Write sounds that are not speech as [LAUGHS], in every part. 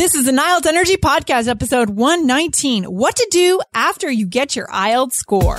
This is the IELTS Energy Podcast, episode 119. What to do after you get your IELTS score.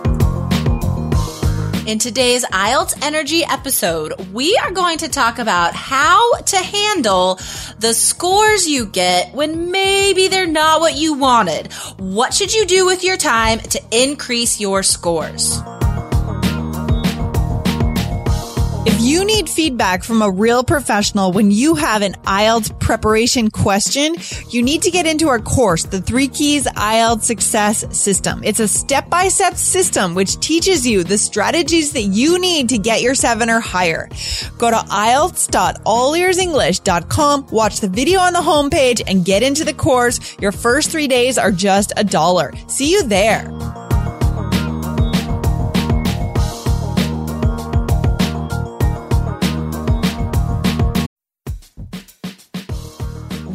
In today's IELTS Energy episode, we are going to talk about how to handle the scores you get when maybe they're not what you wanted. What should you do with your time to increase your scores? You need feedback from a real professional when you have an IELTS preparation question, you need to get into our course, the Three Keys IELTS Success System. It's a step-by-step system which teaches you the strategies that you need to get your seven or higher. Go to IELTS.allearsenglish.com, watch the video on the homepage, and get into the course. Your first three days are just a dollar. See you there.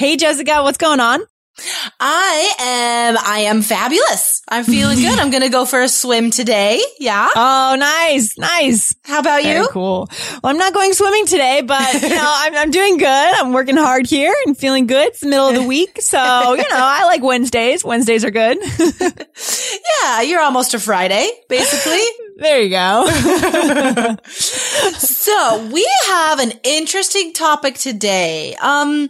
Hey, Jessica, what's going on? I am, I am fabulous. I'm feeling good. I'm going to go for a swim today. Yeah. Oh, nice. Nice. How about Very you? cool. Well, I'm not going swimming today, but you know, I'm, I'm doing good. I'm working hard here and feeling good. It's the middle of the week. So, you know, I like Wednesdays. Wednesdays are good. [LAUGHS] Yeah, you're almost a Friday, basically. [LAUGHS] there you go. [LAUGHS] so we have an interesting topic today. Um,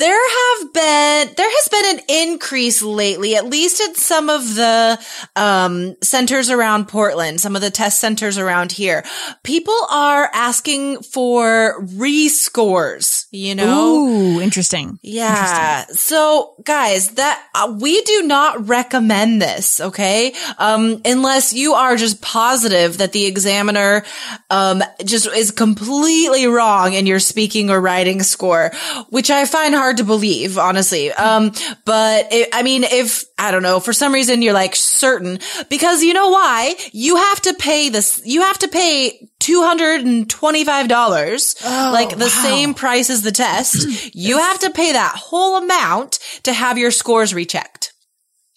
there have been, there has been an increase lately, at least at some of the, um, centers around Portland, some of the test centers around here. People are asking for rescores, you know? Ooh, interesting. Yeah. So guys, that uh, we do not recommend this, okay? Um unless you are just positive that the examiner um just is completely wrong in your speaking or writing score, which I find hard to believe, honestly. Um but it, I mean if I don't know, for some reason you're like certain because you know why? You have to pay this you have to pay $225 like the same price as the test. [CLEARS THROAT] you have to pay that whole amount to have your scores rechecked.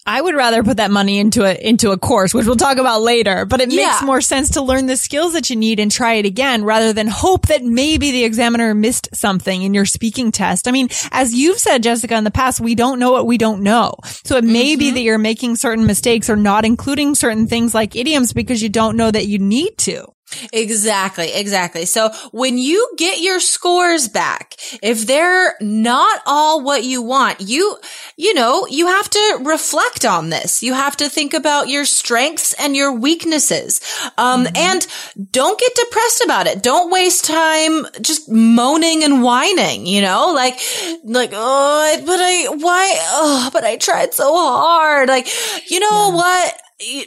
I would rather put that money into a, into a course, which we'll talk about later, but it Yeah. makes more sense to learn the skills that you need and try it again rather than hope that maybe the examiner missed something in your speaking test. I mean, as you've said, Jessica, in the past, we don't know what we don't know. So it may be mm-hmm. that you're making certain mistakes or not including certain things like idioms because you don't know that you need to. Exactly, exactly. So when you get your scores back, if they're not all what you want, you, you know, you have to reflect on this. You have to think about your strengths and your weaknesses. Um, and don't get depressed about it. Don't waste time just moaning and whining, you know, like, like, oh, but I, why, oh, but I tried so hard. Like, you know what?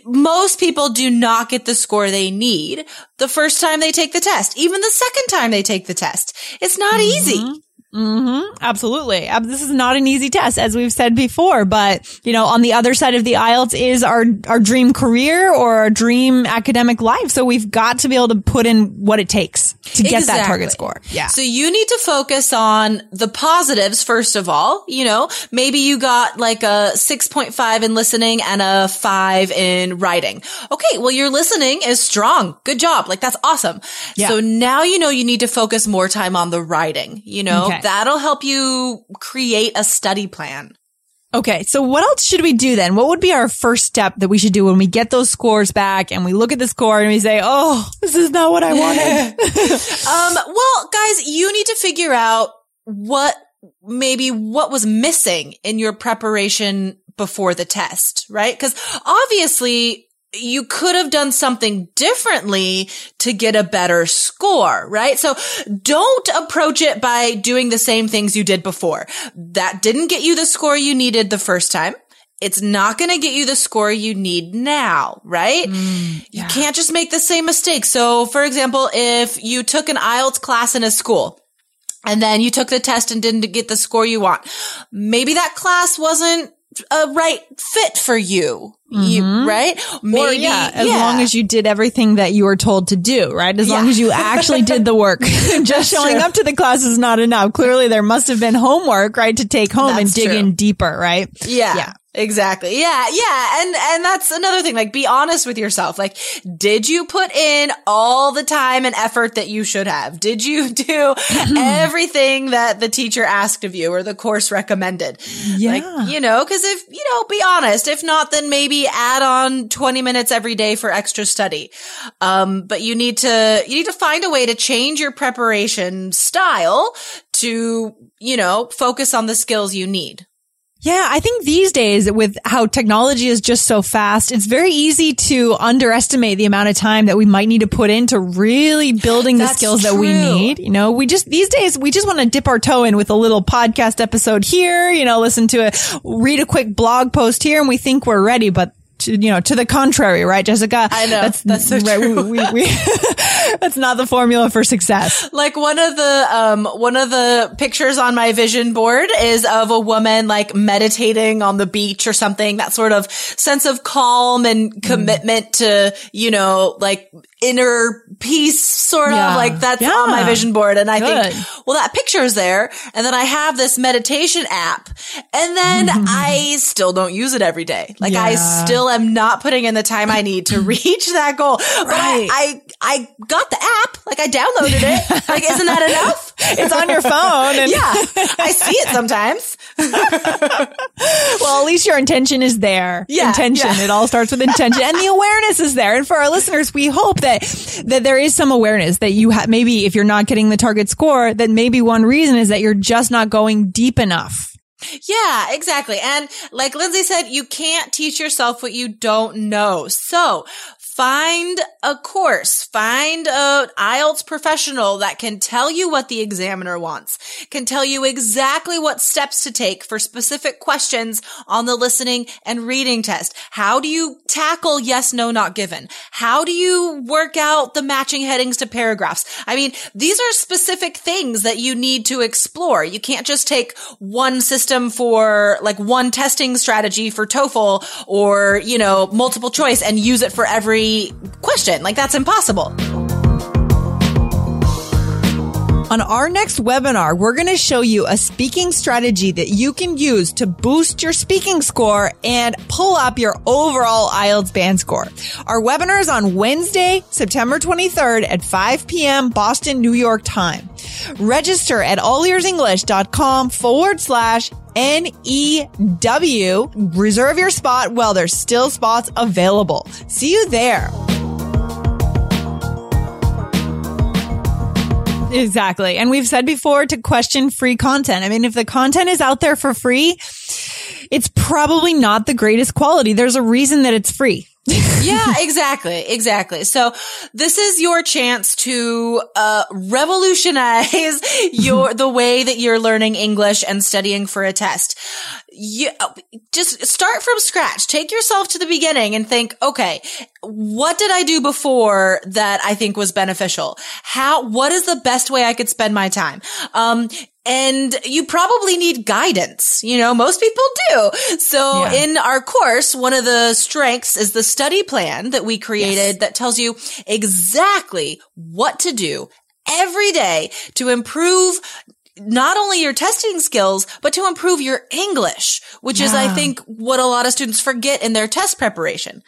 Most people do not get the score they need the first time they take the test, even the second time they take the test. It's not easy. Mm-hmm. Mm-hmm. Absolutely. This is not an easy test, as we've said before, but you know, on the other side of the IELTS is our, our dream career or our dream academic life. So we've got to be able to put in what it takes to get that target score. Yeah. So you need to focus on the positives first of all. You know, maybe you got like a 6.5 in listening and a 5 in writing. Okay, well your listening is strong. Good job. Like that's awesome. Yeah. So now you know you need to focus more time on the writing. You know, Okay. That'll help you create a study plan. Okay. So what else should we do then? What would be our first step that we should do when we get those scores back and we look at the score and we say, Oh, this is not what I wanted. [LAUGHS] [LAUGHS] Um, well, guys, you need to figure out what maybe what was missing in your preparation before the test, right? Cause obviously you could have done something differently to get a better score, right? So don't approach it by doing the same things you did before. That didn't get you the score you needed the first time. It's not going to get you the score you need now, right? Mm, yeah. You can't just make the same mistake. So, for example, if you took an IELTS class in a school, and then you took the test and didn't get the score you want. Maybe that class wasn't a right fit for you. Mm-hmm. you right? Maybe, or yeah, as yeah. long as you did everything that you were told to do, right? As yeah. long as you [LAUGHS] actually did the work. [LAUGHS] [LAUGHS] Just showing true. up to the class is not enough. Clearly there must have been homework, right? To take home That's and dig true. in deeper, right? Yeah. Yeah. Exactly. Yeah. Yeah. And, and that's another thing. Like, be honest with yourself. Like, did you put in all the time and effort that you should have? Did you [LAUGHS] do [LAUGHS] everything that the teacher asked of you or the course recommended? Yeah. Like, you know, cause if, you know, be honest. If not, then maybe add on 20 minutes every day for extra study. Um, but you need to, you need to find a way to change your preparation style to, you know, focus on the skills you need. Yeah, I think these days with how technology is just so fast, it's very easy to underestimate the amount of time that we might need to put into really building the skills true. that we need. You know, we just, these days, we just want to dip our toe in with a little podcast episode here, you know, listen to it, read a quick blog post here and we think we're ready, but to, you know, to the contrary, right, Jessica? I know. That's, that's so right, true. We, we, we [LAUGHS] that's not the formula for success. Like one of the, um, one of the pictures on my vision board is of a woman like meditating on the beach or something, that sort of sense of calm and mm. commitment mm. to, you know, like inner peace sort yeah. of like that's yeah. on my vision board. And I Good. think, well, that picture is there. And then I have this meditation app and then [LAUGHS] I still don't use it every day. Like yeah. I still am not putting in the time I need to [LAUGHS] reach that goal. Right. I, I, I got the app. Like I downloaded it. like, isn't that enough? [LAUGHS] it's on your phone. And yeah. I see it sometimes. [LAUGHS] well, at least your intention is there. Yeah. Intention. It all starts with intention and the awareness is there. And for our listeners, we hope that that, that there is some awareness that you have, maybe if you're not getting the target score, that maybe one reason is that you're just not going deep enough. Yeah, exactly. And like Lindsay said, you can't teach yourself what you don't know. So Find a course, find a IELTS professional that can tell you what the examiner wants, can tell you exactly what steps to take for specific questions on the listening and reading test. How do you tackle yes, no, not given? How do you work out the matching headings to paragraphs? I mean, these are specific things that you need to explore. You can't just take one system for like one testing strategy for TOEFL or, you know, multiple choice and use it for every question. Like that's impossible. On our next webinar, we're going to show you a speaking strategy that you can use to boost your speaking score and pull up your overall IELTS band score. Our webinar is on Wednesday, September 23rd at 5 p.m. Boston, New York time. Register at allearsenglish.com forward slash N-E-W. Reserve your spot while there's still spots available. See you there. Exactly. And we've said before to question free content. I mean, if the content is out there for free, it's probably not the greatest quality. There's a reason that it's free [LAUGHS] yeah, exactly. Exactly. So this is your chance to, uh, revolutionize [LAUGHS] your, the way that you're learning English and studying for a test. You just start from scratch. Take yourself to the beginning and think, okay, what did I do before that I think was beneficial? How, what is the best way I could spend my time? Um, and you probably need guidance. You know, most people do. So yeah. in our course, one of the strengths is the study plan that we created yes. that tells you exactly what to do every day to improve not only your testing skills, but to improve your English, which yeah. is, I think, what a lot of students forget in their test preparation.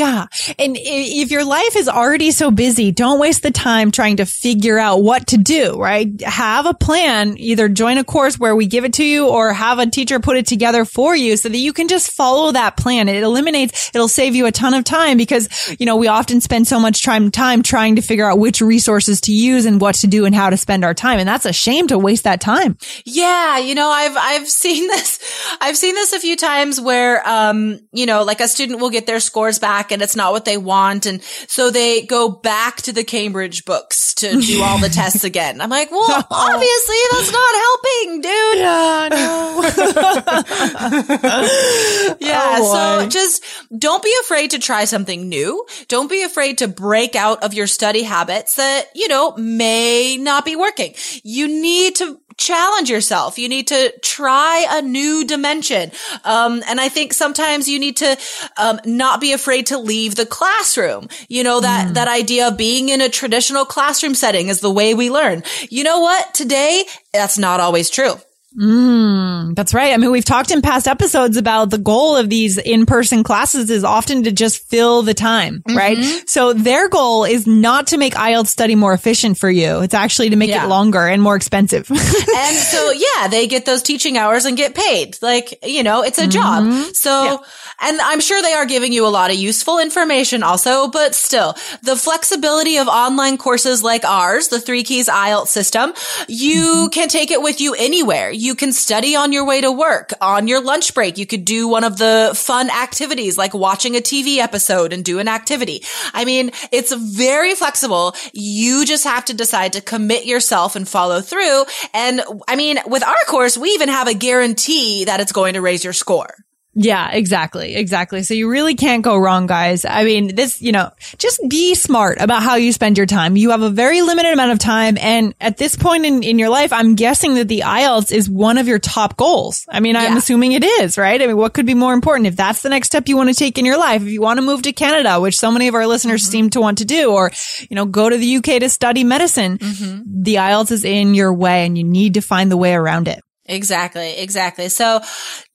Yeah. And if your life is already so busy, don't waste the time trying to figure out what to do, right? Have a plan, either join a course where we give it to you or have a teacher put it together for you so that you can just follow that plan. It eliminates, it'll save you a ton of time because, you know, we often spend so much time, time trying to figure out which resources to use and what to do and how to spend our time. And that's a shame to waste that time. Yeah. You know, I've, I've seen this, I've seen this a few times where, um, you know, like a student will get their scores back and it's not what they want. And so they go back to the Cambridge books to do all the tests [LAUGHS] again. I'm like, well, obviously that's not helping, dude. Yeah, no. [LAUGHS] yeah. Oh, so just don't be afraid to try something new. Don't be afraid to break out of your study habits that, you know, may not be working. You need to challenge yourself. You need to try a new dimension. Um, and I think sometimes you need to, um, not be afraid to leave the classroom. You know, that, mm. that idea of being in a traditional classroom setting is the way we learn. You know what? Today, that's not always true. Mm, that's right. I mean, we've talked in past episodes about the goal of these in-person classes is often to just fill the time, mm-hmm. right? So their goal is not to make IELTS study more efficient for you. It's actually to make yeah. it longer and more expensive. [LAUGHS] and so, yeah, they get those teaching hours and get paid. Like, you know, it's a mm-hmm. job. So, yeah. and I'm sure they are giving you a lot of useful information also, but still the flexibility of online courses like ours, the three keys IELTS system, you mm-hmm. can take it with you anywhere you can study on your way to work, on your lunch break. You could do one of the fun activities like watching a TV episode and do an activity. I mean, it's very flexible. You just have to decide to commit yourself and follow through. And I mean, with our course, we even have a guarantee that it's going to raise your score. Yeah, exactly. Exactly. So you really can't go wrong, guys. I mean, this, you know, just be smart about how you spend your time. You have a very limited amount of time. And at this point in, in your life, I'm guessing that the IELTS is one of your top goals. I mean, I'm assuming it is, right? I mean, what could be more important? If that's the next step you want to take in your life, if you want to move to Canada, which so many of our listeners mm-hmm. seem to want to do, or, you know, go to the UK to study medicine, mm-hmm. the IELTS is in your way and you need to find the way around it. Exactly, exactly. So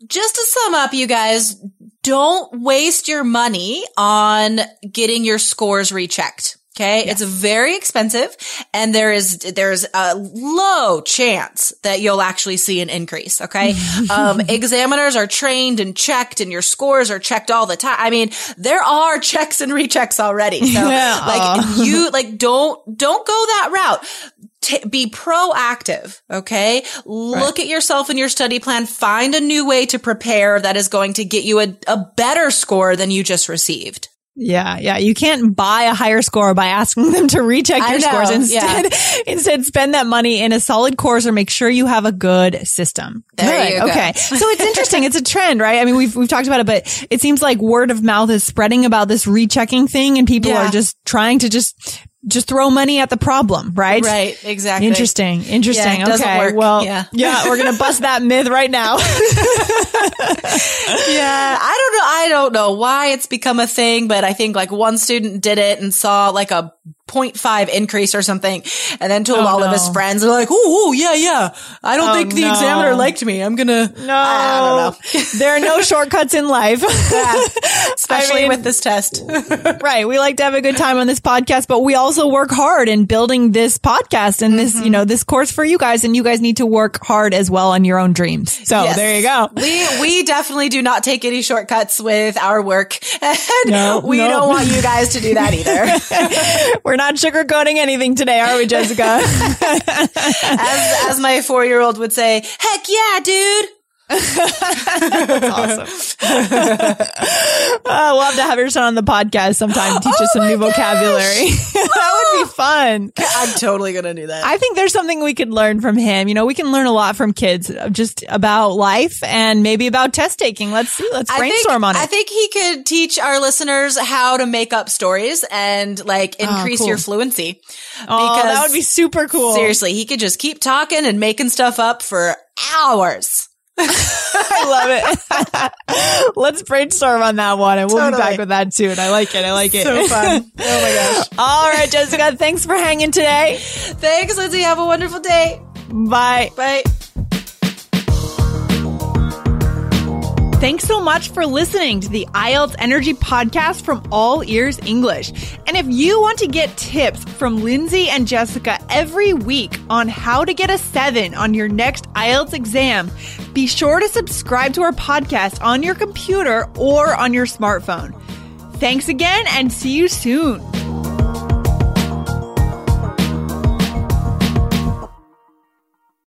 just to sum up, you guys, don't waste your money on getting your scores rechecked. Okay. It's very expensive and there is, there's a low chance that you'll actually see an increase. Okay. [LAUGHS] um, examiners are trained and checked and your scores are checked all the time. I mean, there are [LAUGHS] checks and rechecks already. So yeah. like you, like don't, don't go that route T- be proactive. Okay. Look right. at yourself and your study plan. Find a new way to prepare that is going to get you a, a better score than you just received. Yeah, yeah. You can't buy a higher score by asking [LAUGHS] them to recheck your scores. Instead, yeah. [LAUGHS] instead spend that money in a solid course or make sure you have a good system. There good. okay. [LAUGHS] so it's interesting. It's a trend, right? I mean, we've we've talked about it, but it seems like word of mouth is spreading about this rechecking thing, and people yeah. are just trying to just just throw money at the problem, right? Right, exactly. Interesting, interesting. Yeah, okay, work. well, yeah. [LAUGHS] yeah, we're gonna bust that myth right now. [LAUGHS] [LAUGHS] yeah, I don't know. I don't know why it's become a thing, but I think like one student did it and saw like a 0.5 increase or something. And then told oh, all no. of his friends they're like oh, yeah yeah. I don't oh, think the no. examiner liked me. I'm gonna no. I don't know. [LAUGHS] there are no shortcuts in life. Yeah, [LAUGHS] especially I mean, with this test. [LAUGHS] right. We like to have a good time on this podcast but we also work hard in building this podcast and this mm-hmm. you know this course for you guys and you guys need to work hard as well on your own dreams. So yes. there you go. We we definitely do not take any shortcuts with our work and no, we don't want you guys to do that either we're not sugarcoating anything today, are we, Jessica? [LAUGHS] as, as my four year old would say, heck yeah, dude. That's awesome. uh, [LAUGHS] we'll have to have your son on the podcast sometime. [LAUGHS] Teach oh us some new gosh. vocabulary. [LAUGHS] that would be fun. I'm totally gonna do that. I think there's something we could learn from him. You know, we can learn a lot from kids, just about life and maybe about test taking. Let's see. Let's brainstorm think, on it. I think he could teach our listeners how to make up stories and like oh, increase oh, cool. your fluency. Oh, that would be super cool. Seriously, he could just keep talking and making stuff up for hours. I love it. [LAUGHS] Let's brainstorm on that one and we'll totally. be back with that soon. I like it. I like it. So fun. Oh my [LAUGHS] gosh. All right, Jessica, thanks for hanging today. Thanks, Lindsay. Have a wonderful day. Bye. Bye. Thanks so much for listening to the IELTS Energy podcast from All Ears English. And if you want to get tips from Lindsay and Jessica every week on how to get a seven on your next IELTS exam, be sure to subscribe to our podcast on your computer or on your smartphone. Thanks again and see you soon.